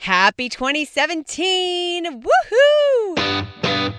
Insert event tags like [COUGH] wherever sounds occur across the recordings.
Happy 2017! Woohoo!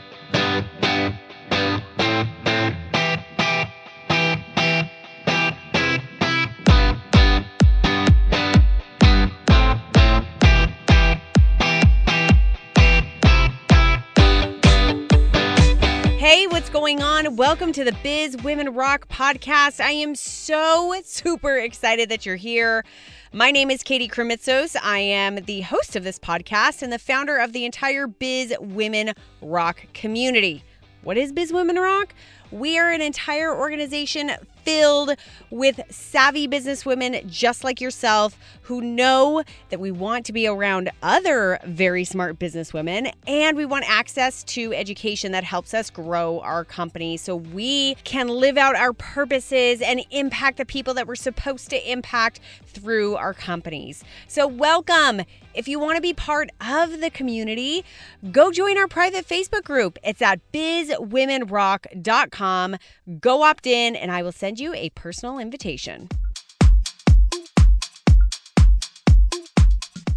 Going on? Welcome to the Biz Women Rock podcast. I am so super excited that you're here. My name is Katie Krimitsos. I am the host of this podcast and the founder of the entire Biz Women Rock community. What is Biz Women Rock? We are an entire organization filled with savvy businesswomen just like yourself who know that we want to be around other very smart businesswomen and we want access to education that helps us grow our company so we can live out our purposes and impact the people that we're supposed to impact through our companies. So, welcome. If you want to be part of the community, go join our private Facebook group. It's at bizwomenrock.com. Go opt in, and I will send you a personal invitation.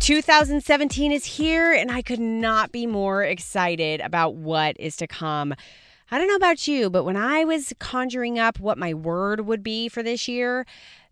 2017 is here, and I could not be more excited about what is to come. I don't know about you, but when I was conjuring up what my word would be for this year,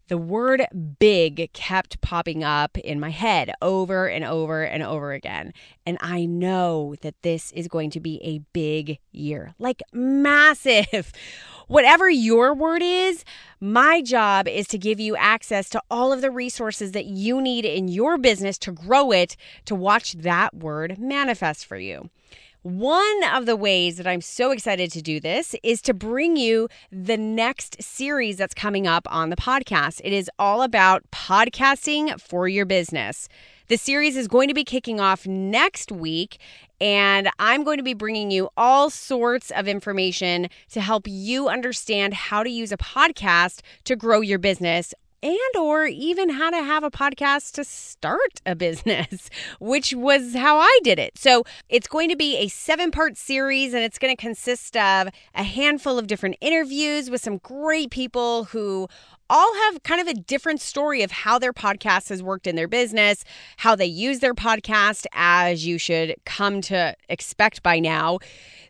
the word big kept popping up in my head over and over and over again. And I know that this is going to be a big year, like massive. [LAUGHS] Whatever your word is, my job is to give you access to all of the resources that you need in your business to grow it, to watch that word manifest for you. One of the ways that I'm so excited to do this is to bring you the next series that's coming up on the podcast. It is all about podcasting for your business. The series is going to be kicking off next week, and I'm going to be bringing you all sorts of information to help you understand how to use a podcast to grow your business and or even how to have a podcast to start a [LAUGHS] business which was how i did it. So it's going to be a seven part series and it's going to consist of a handful of different interviews with some great people who all have kind of a different story of how their podcast has worked in their business, how they use their podcast, as you should come to expect by now.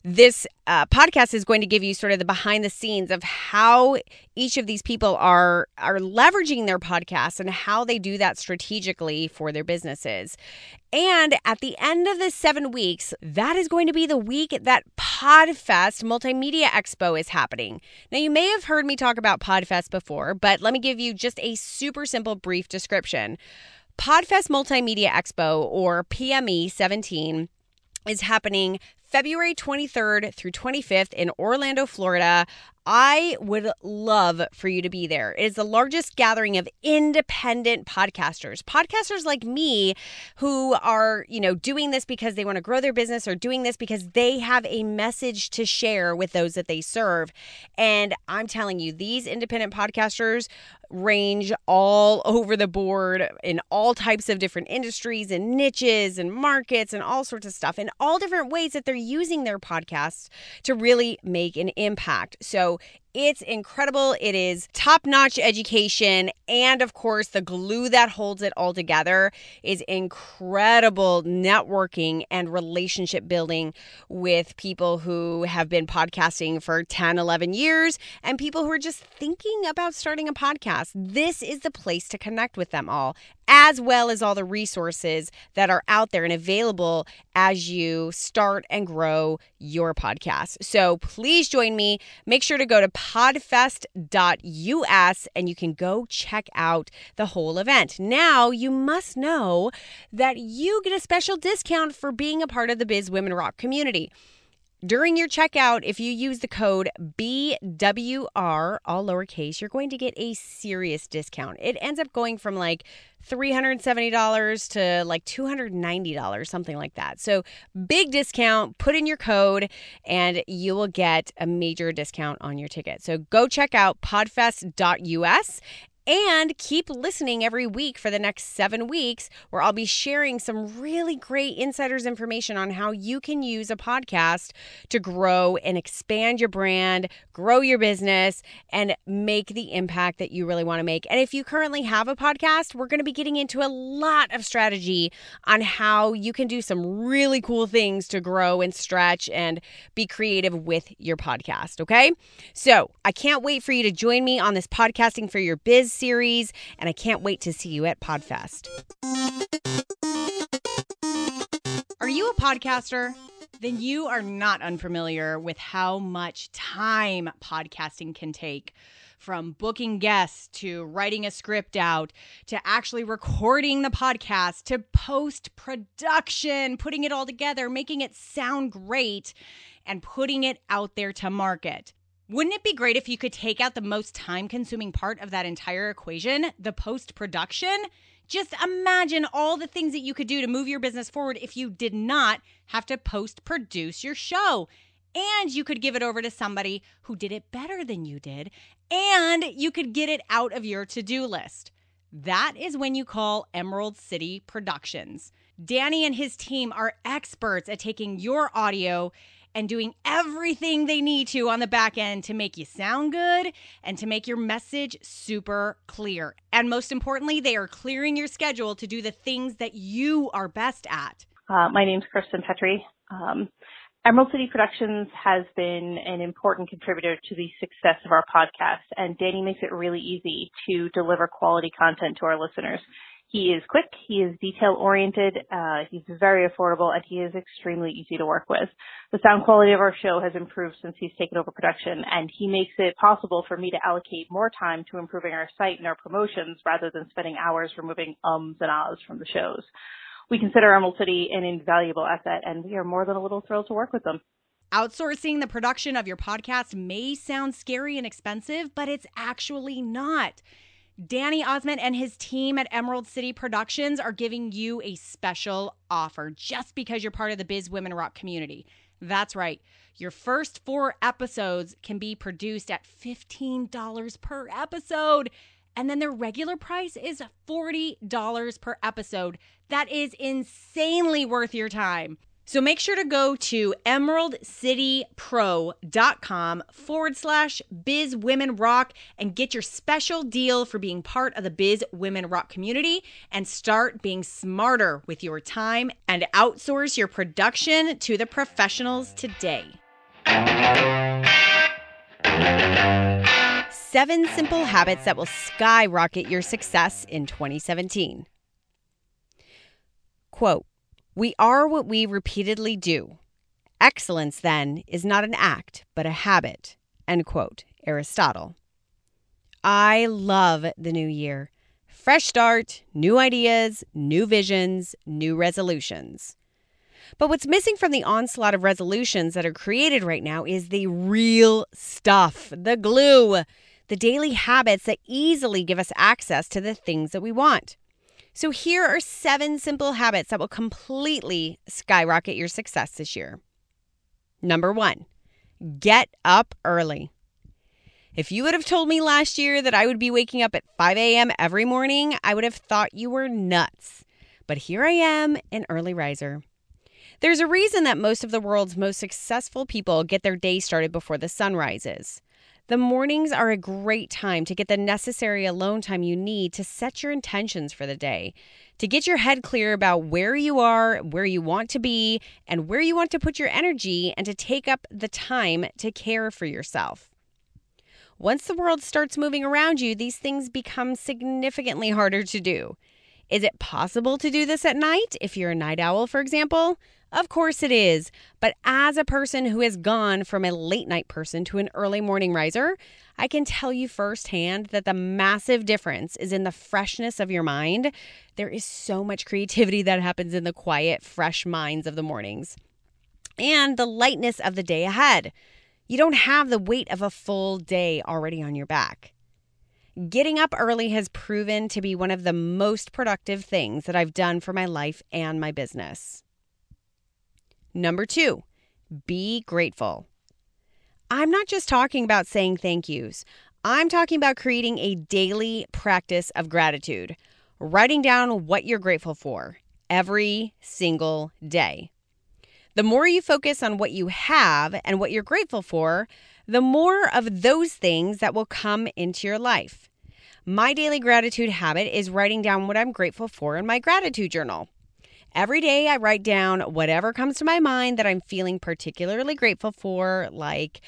This uh, podcast is going to give you sort of the behind the scenes of how each of these people are are leveraging their podcasts and how they do that strategically for their businesses. And at the end of the seven weeks, that is going to be the week that PodFest Multimedia Expo is happening. Now, you may have heard me talk about PodFest before, but let me give you just a super simple, brief description. PodFest Multimedia Expo, or PME 17, is happening February 23rd through 25th in Orlando, Florida. I would love for you to be there. It is the largest gathering of independent podcasters. Podcasters like me who are, you know, doing this because they want to grow their business or doing this because they have a message to share with those that they serve. And I'm telling you, these independent podcasters range all [LAUGHS] over the board in all types of different industries and niches and markets and all sorts of stuff in all different ways that they're using their podcasts to really make an impact. So so it's incredible. It is top notch education. And of course, the glue that holds it all together is incredible networking and relationship building with people who have been podcasting for 10, 11 years and people who are just thinking about starting a podcast. This is the place to connect with them all, as well as all the resources that are out there and available as you start and grow your podcast. So please join me. Make sure to go to podfest.us and you can go check out the whole event. Now, you must know that you get a special discount for being a part of the Biz Women Rock community. During your checkout, if you use the code BWR, all lowercase, you're going to get a serious discount. It ends up going from like $370 to like $290, something like that. So, big discount. Put in your code and you will get a major discount on your ticket. So, go check out podfest.us And keep listening every week for the next seven weeks, where I'll be sharing some really great insiders information on how you can use a podcast to grow and expand your brand, grow your business, and make the impact that you really want to make. And if you currently have a podcast, we're going to be getting into a lot of strategy on how you can do some really cool things to grow and stretch and be creative with your podcast. Okay. So I can't wait for you to join me on this podcasting for your biz series, and I can't wait to see you at PodFest. Are you a podcaster? Then you are not unfamiliar with how much time podcasting can take. From booking guests to writing a script out to actually recording the podcast to post production, putting it all together, making it sound great, and putting it out there to market. Wouldn't it be great if you could take out the most time consuming part of that entire equation, the post production? Just imagine all the things that you could do to move your business forward if you did not have to post produce your show. And you could give it over to somebody who did it better than you did, and you could get it out of your to do list. That is when you call Emerald City Productions. Danny and his team are experts at taking your audio and doing everything they need to on the back end to make you sound good and to make your message super clear. And most importantly, they are clearing your schedule to do the things that you are best at. Uh, my name's Kristen Petrie. Um, Emerald City Productions has been an important contributor to the success of our podcast, and Danny makes it really easy to deliver quality content to our listeners. He is quick, he is detail oriented, uh, he's very affordable, and he is extremely easy to work with. The sound quality of our show has improved since he's taken over production, and he makes it possible for me to allocate more time to improving our site and our promotions rather than spending hours removing ums and ahs from the shows. We consider Emerald City an invaluable asset, and we are more than a little thrilled to work with them. Outsourcing the production of your podcast may sound scary and expensive, but it's actually not. Danny Ozment and his team at Emerald City Productions are giving you a special offer just because you're part of the Biz Women Rock community. That's right. Your first four episodes can be produced at $15 per episode. And then their regular price is $40 per episode. That is insanely worth your time. So make sure to go to emeraldcitypro.com forward slash biz women rock and get your special deal for being part of the biz women rock community and start being smarter with your time and outsource your production to the professionals today. Seven simple habits that will skyrocket your success in 2017. Quote, we are what we repeatedly do. Excellence, then, is not an act, but a habit. End quote. Aristotle. I love the new year. Fresh start, new ideas, new visions, new resolutions. But what's missing from the onslaught of resolutions that are created right now is the real stuff, the glue, the daily habits that easily give us access to the things that we want. So, here are seven simple habits that will completely skyrocket your success this year. Number one, get up early. If you would have told me last year that I would be waking up at 5 a.m. every morning, I would have thought you were nuts. But here I am, an early riser. There's a reason that most of the world's most successful people get their day started before the sun rises. The mornings are a great time to get the necessary alone time you need to set your intentions for the day, to get your head clear about where you are, where you want to be, and where you want to put your energy, and to take up the time to care for yourself. Once the world starts moving around you, these things become significantly harder to do. Is it possible to do this at night if you're a night owl, for example? Of course it is. But as a person who has gone from a late night person to an early morning riser, I can tell you firsthand that the massive difference is in the freshness of your mind. There is so much creativity that happens in the quiet, fresh minds of the mornings, and the lightness of the day ahead. You don't have the weight of a full day already on your back. Getting up early has proven to be one of the most productive things that I've done for my life and my business. Number two, be grateful. I'm not just talking about saying thank yous. I'm talking about creating a daily practice of gratitude, writing down what you're grateful for every single day. The more you focus on what you have and what you're grateful for, the more of those things that will come into your life. My daily gratitude habit is writing down what I'm grateful for in my gratitude journal. Every day, I write down whatever comes to my mind that I'm feeling particularly grateful for, like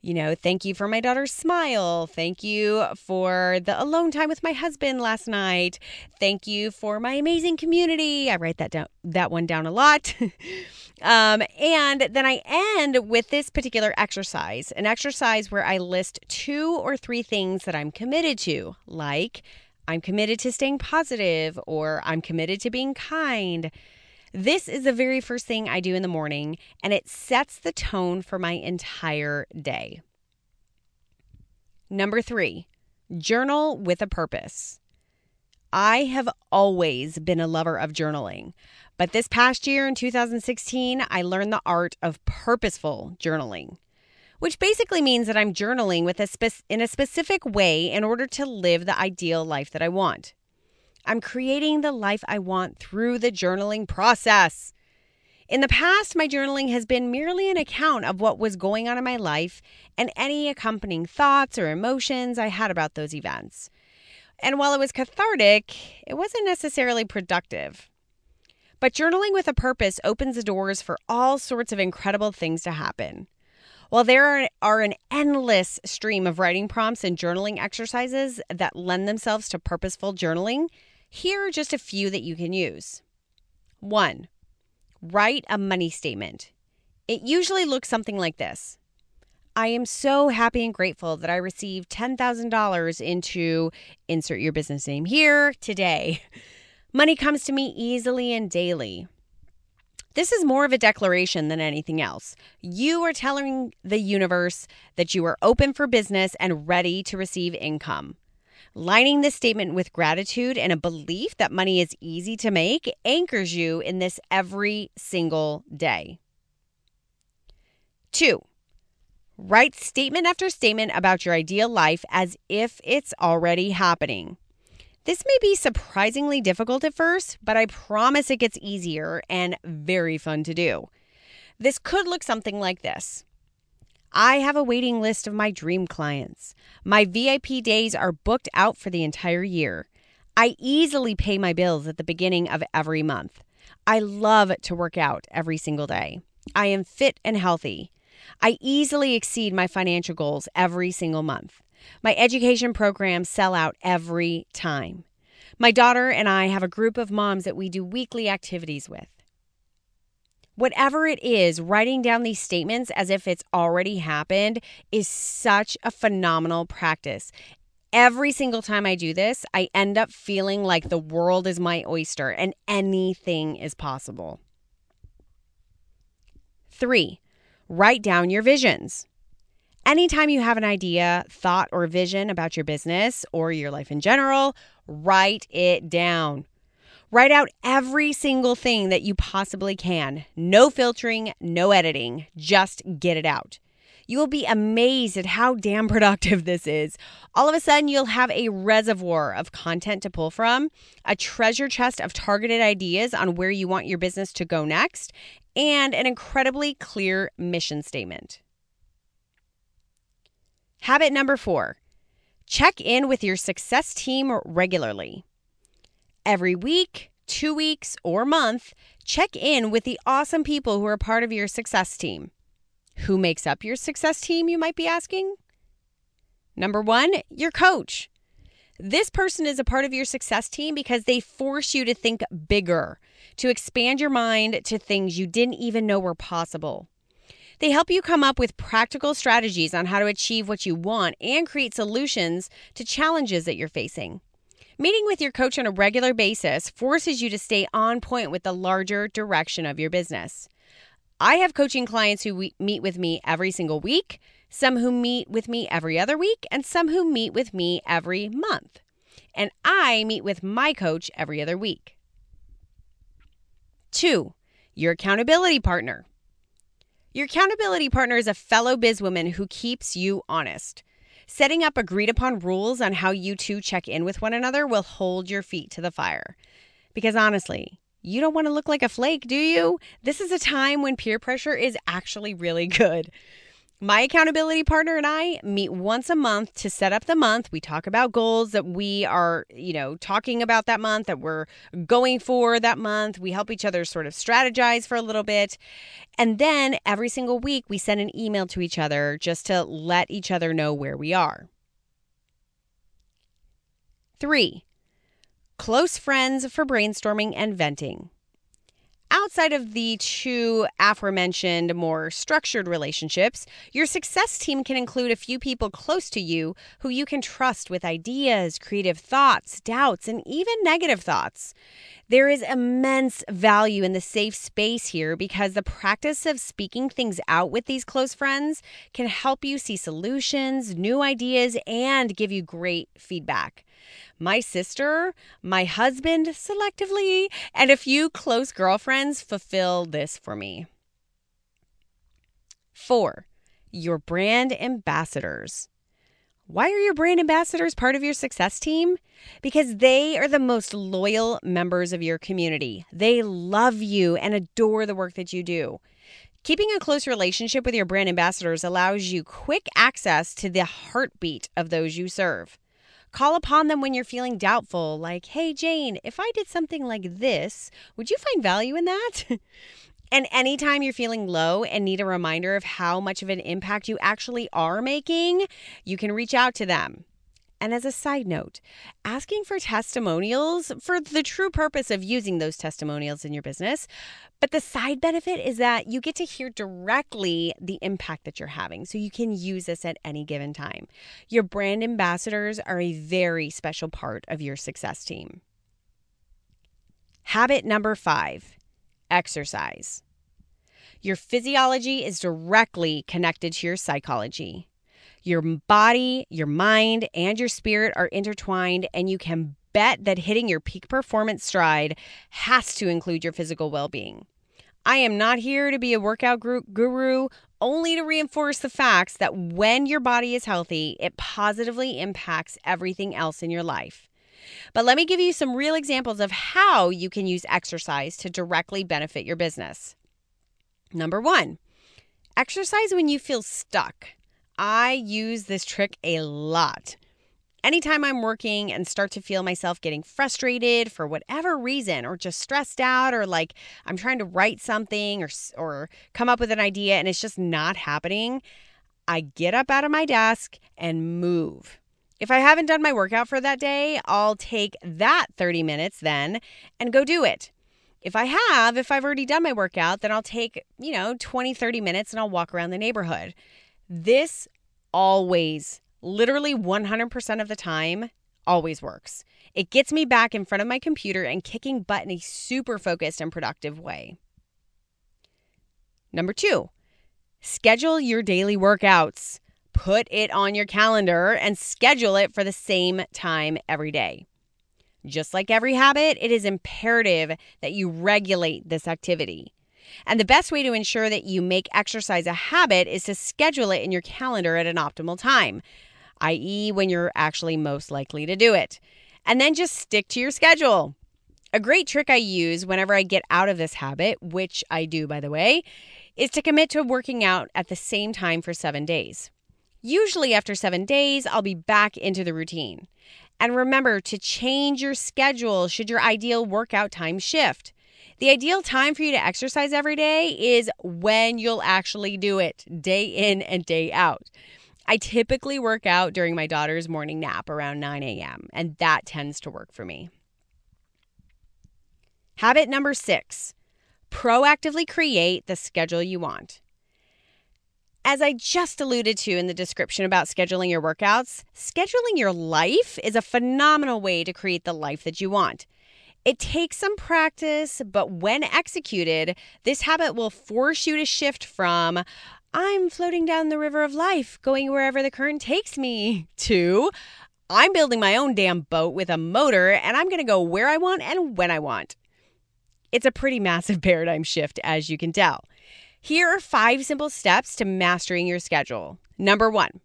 you know, thank you for my daughter's smile. Thank you for the alone time with my husband last night. Thank you for my amazing community. I write that down that one down a lot. [LAUGHS] um, and then I end with this particular exercise, an exercise where I list two or three things that I'm committed to, like I'm committed to staying positive or I'm committed to being kind. This is the very first thing I do in the morning, and it sets the tone for my entire day. Number three, journal with a purpose. I have always been a lover of journaling, but this past year in 2016, I learned the art of purposeful journaling, which basically means that I'm journaling with a spe- in a specific way in order to live the ideal life that I want. I'm creating the life I want through the journaling process. In the past, my journaling has been merely an account of what was going on in my life and any accompanying thoughts or emotions I had about those events. And while it was cathartic, it wasn't necessarily productive. But journaling with a purpose opens the doors for all sorts of incredible things to happen. While there are, an endless stream of writing prompts and journaling exercises that lend themselves to purposeful journaling, here are just a few that you can use. One, write a money statement. It usually looks something like this I am so happy and grateful that I received $10,000 into insert your business name here today. Money comes to me easily and daily. This is more of a declaration than anything else. You are telling the universe that you are open for business and ready to receive income. Lining this statement with gratitude and a belief that money is easy to make anchors you in this every single day. Two, write statement after statement about your ideal life as if it's already happening. This may be surprisingly difficult at first, but I promise it gets easier and very fun to do. This could look something like this I have a waiting list of my dream clients. My VIP days are booked out for the entire year. I easily pay my bills at the beginning of every month. I love to work out every single day. I am fit and healthy. I easily exceed my financial goals every single month. My education programs sell out every time. My daughter and I have a group of moms that we do weekly activities with. Whatever it is, writing down these statements as if it's already happened is such a phenomenal practice. Every single time I do this, I end up feeling like the world is my oyster and anything is possible. Three, write down your visions. Anytime you have an idea, thought, or vision about your business or your life in general, write it down. Write out every single thing that you possibly can. No filtering, no editing. Just get it out. You will be amazed at how damn [LAUGHS] productive this is. All of a sudden, you'll have a reservoir of content to pull from, a treasure chest of targeted ideas on where you want your business to go next, and an incredibly clear mission statement. Habit number four check in with your success team regularly. Every week, two weeks, or month, check in with the awesome people who are part of your success team. Who makes up your success team, you might be asking? Number one, your coach. This person is a part of your success team because they force you to think bigger, to expand your mind to things you didn't even know were possible. They help you come up with practical strategies on how to achieve what you want and create solutions to challenges that you're facing. Meeting with your coach on a regular basis forces you to stay on point with the larger direction of your business. I have coaching clients who meet with me every single week, some who meet with me every other week, and some who meet with me every month. And I meet with my coach every other week. Two, your accountability partner. Your accountability partner is a fellow bizwoman who keeps you honest. Setting up agreed upon rules on how you two check in with one another will hold your feet to the fire. Because honestly, you don't want to look like a flake, do you? This is a time when peer pressure is actually really [LAUGHS] good. My accountability partner and I meet once a month to set up the month. We talk about goals that we are, you know, talking about that month, that we're going for that month. We help each other sort of strategize for a little bit. And then every single week, we send an email to each other just to let each other know where we are. Three, close friends for brainstorming and venting outside of the two aforementioned more structured relationships, your success team can include a few people close to you who you can trust with ideas, creative thoughts, doubts, and even negative thoughts. There is immense value in the safe space here because the practice of speaking things out with these close friends can help you see solutions, new ideas, and give you great feedback my sister, my husband selectively, and a few close girlfriends fulfill this for me. Four, your brand ambassadors. Why are your brand ambassadors part of your success team? Because they are the most loyal members of your community. They love you and adore the work that you do. Keeping a close relationship with your brand ambassadors allows you quick access to the heartbeat of those you serve. Call upon them when you're feeling doubtful, like, hey, Jane, if I did something like this, would you find value in that? [LAUGHS] and anytime you're feeling low and need a reminder of how much of an impact you actually are making, you can reach out to them. And as a side note, asking for testimonials for the true purpose of using those testimonials in your business. But the side benefit is that you get to hear directly the impact that you're having. So you can use this at any given time. Your brand ambassadors are a very special part of your success team. Habit number five exercise. Your physiology is directly connected to your psychology. Your body, your mind, and your spirit are intertwined, and you can bet that hitting your peak performance stride has to include your physical well being. I am not here to be a workout guru, only to reinforce the facts that when your body is healthy, it positively impacts everything else in your life. But let me give you some real examples of how you can use exercise to directly benefit your business. Number one, exercise when you feel stuck. I use this trick a lot. Anytime I'm working and start to feel myself getting frustrated for whatever reason, or just stressed out, or like I'm trying to write something or, or come up with an idea and it's just not happening, I get up out of my desk and move. If I haven't done my workout for that day, I'll take that 30 minutes then and go do it. If I have, if I've already done my workout, then I'll take, you know, 20, 30 minutes and I'll walk around the neighborhood. This always, literally 100% of the time, always works. It gets me back in front of my computer and kicking butt in a super focused and productive way. Number two, schedule your daily workouts. Put it on your calendar and schedule it for the same time every day. Just like every habit, it is imperative that you regulate this activity. And the best way to ensure that you make exercise a habit is to schedule it in your calendar at an optimal time, i.e., when you're actually most likely to do it. And then just stick to your schedule. A great trick I use whenever I get out of this habit, which I do by the way, is to commit to working out at the same time for seven days. Usually, after seven days, I'll be back into the routine. And remember to change your schedule should your ideal workout time shift. The ideal time for you to exercise every day is when you'll actually do it, day in and day out. I typically work out during my daughter's morning nap around 9 a.m., and that tends to work for me. Habit number six proactively create the schedule you want. As I just alluded to in the description about scheduling your workouts, scheduling your life is a phenomenal way to create the life that you want. It takes some practice, but when executed, this habit will force you to shift from, I'm floating down the river of life, going wherever the current takes me, [LAUGHS] to, I'm building my own damn boat with a motor and I'm going to go where I want and when I want. It's a pretty massive [LAUGHS] paradigm shift, as you can tell. Here are five simple steps to mastering your schedule. Number one,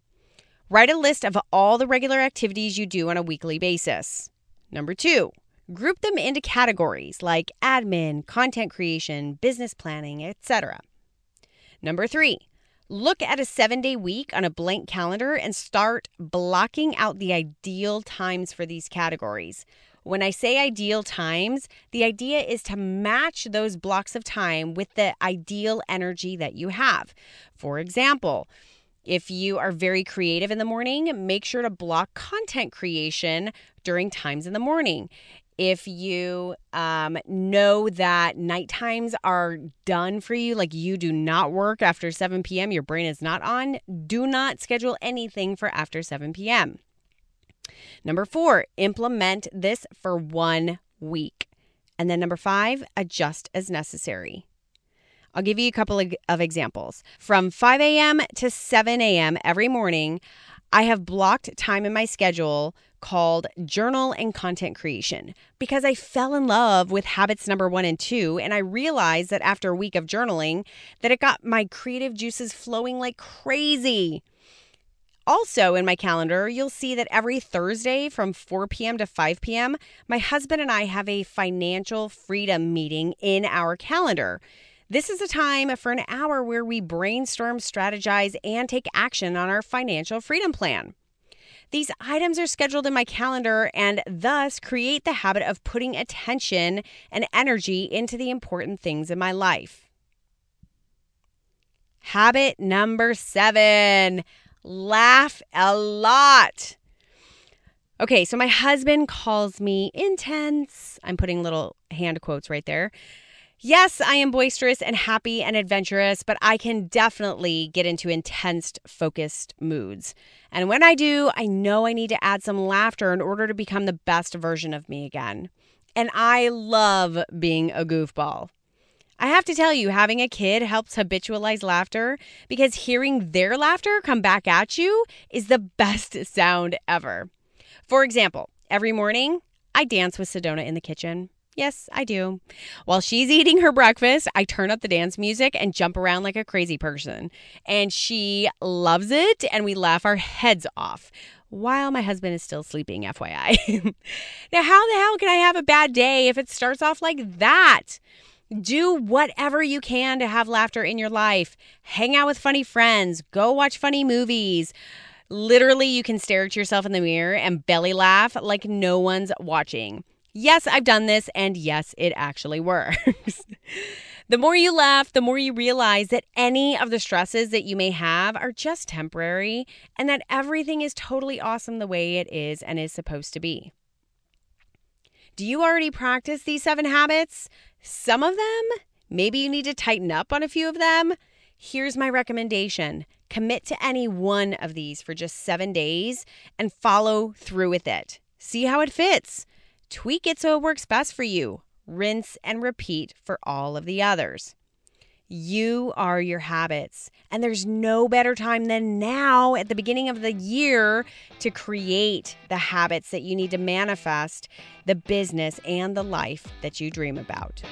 Write a list of all the regular activities you do on a weekly basis. Number two, group them into categories like admin, content creation, business planning, etc. Number three, look at a seven day week on a blank calendar and start blocking out the ideal times for these categories. When I say ideal times, the idea is to match those blocks of time with the ideal energy that you have. For example, if you are very creative in the morning, make sure to block content creation during times in the morning. If you um, know that night times are done for you, like you do not work after 7 p.m., your brain is not on, do not schedule anything for after 7 p.m. Number four, implement this for one week. And then number five, adjust as necessary. I'll give you a couple of, examples. From 5 a.m. to 7 a.m. every morning, I have blocked time in my schedule called journal and content creation because I fell in love with habits number 1 and 2 and I realized that after a week of journaling that it got my creative juices flowing like crazy. Also, in my calendar, you'll see that every Thursday from 4 p.m. to 5 p.m., my husband and I have a financial freedom meeting in our calendar. This is a time for an hour where we brainstorm, strategize, and take action on our financial freedom plan. These items are scheduled in my calendar and thus create the habit of putting attention and energy into the important things in my life. Habit number seven laugh a lot. Okay, so my husband calls me intense. I'm putting little hand quotes right there. Yes, I am boisterous and happy and adventurous, but I can definitely get into intense, focused moods. And when I do, I know I need to add some laughter in order to become the best version of me again. And I love being a goofball. I have to tell you, having a kid helps habitualize laughter because hearing their laughter come back at you is the best sound ever. For example, every morning I dance with Sedona in the kitchen. Yes, I do. While she's eating her breakfast, I turn up the dance music and jump around like a crazy person. And she loves it, and we laugh our heads off while my husband is still sleeping, FYI. [LAUGHS] now, how the hell can I have a bad day if it starts off like that? Do whatever you can to have laughter in your life. Hang out with funny friends. Go watch funny movies. Literally, you can stare at yourself in the mirror and belly laugh like no one's watching. Yes, I've done this, and yes, it actually works. [LAUGHS] the more you laugh, the more you realize that any of the stresses that you may have are just temporary and that everything is totally awesome the way it is and is supposed to be. Do you already practice these seven habits? Some of them, maybe you need to tighten up on a few of them. Here's my recommendation commit to any one of these for just seven days and follow through with it. See how it fits. Tweak it so it works best for you. Rinse and repeat for all of the others. You are your habits. And there's no better time than now at the beginning of the year to create the habits that you need to manifest the business and the life that you dream about.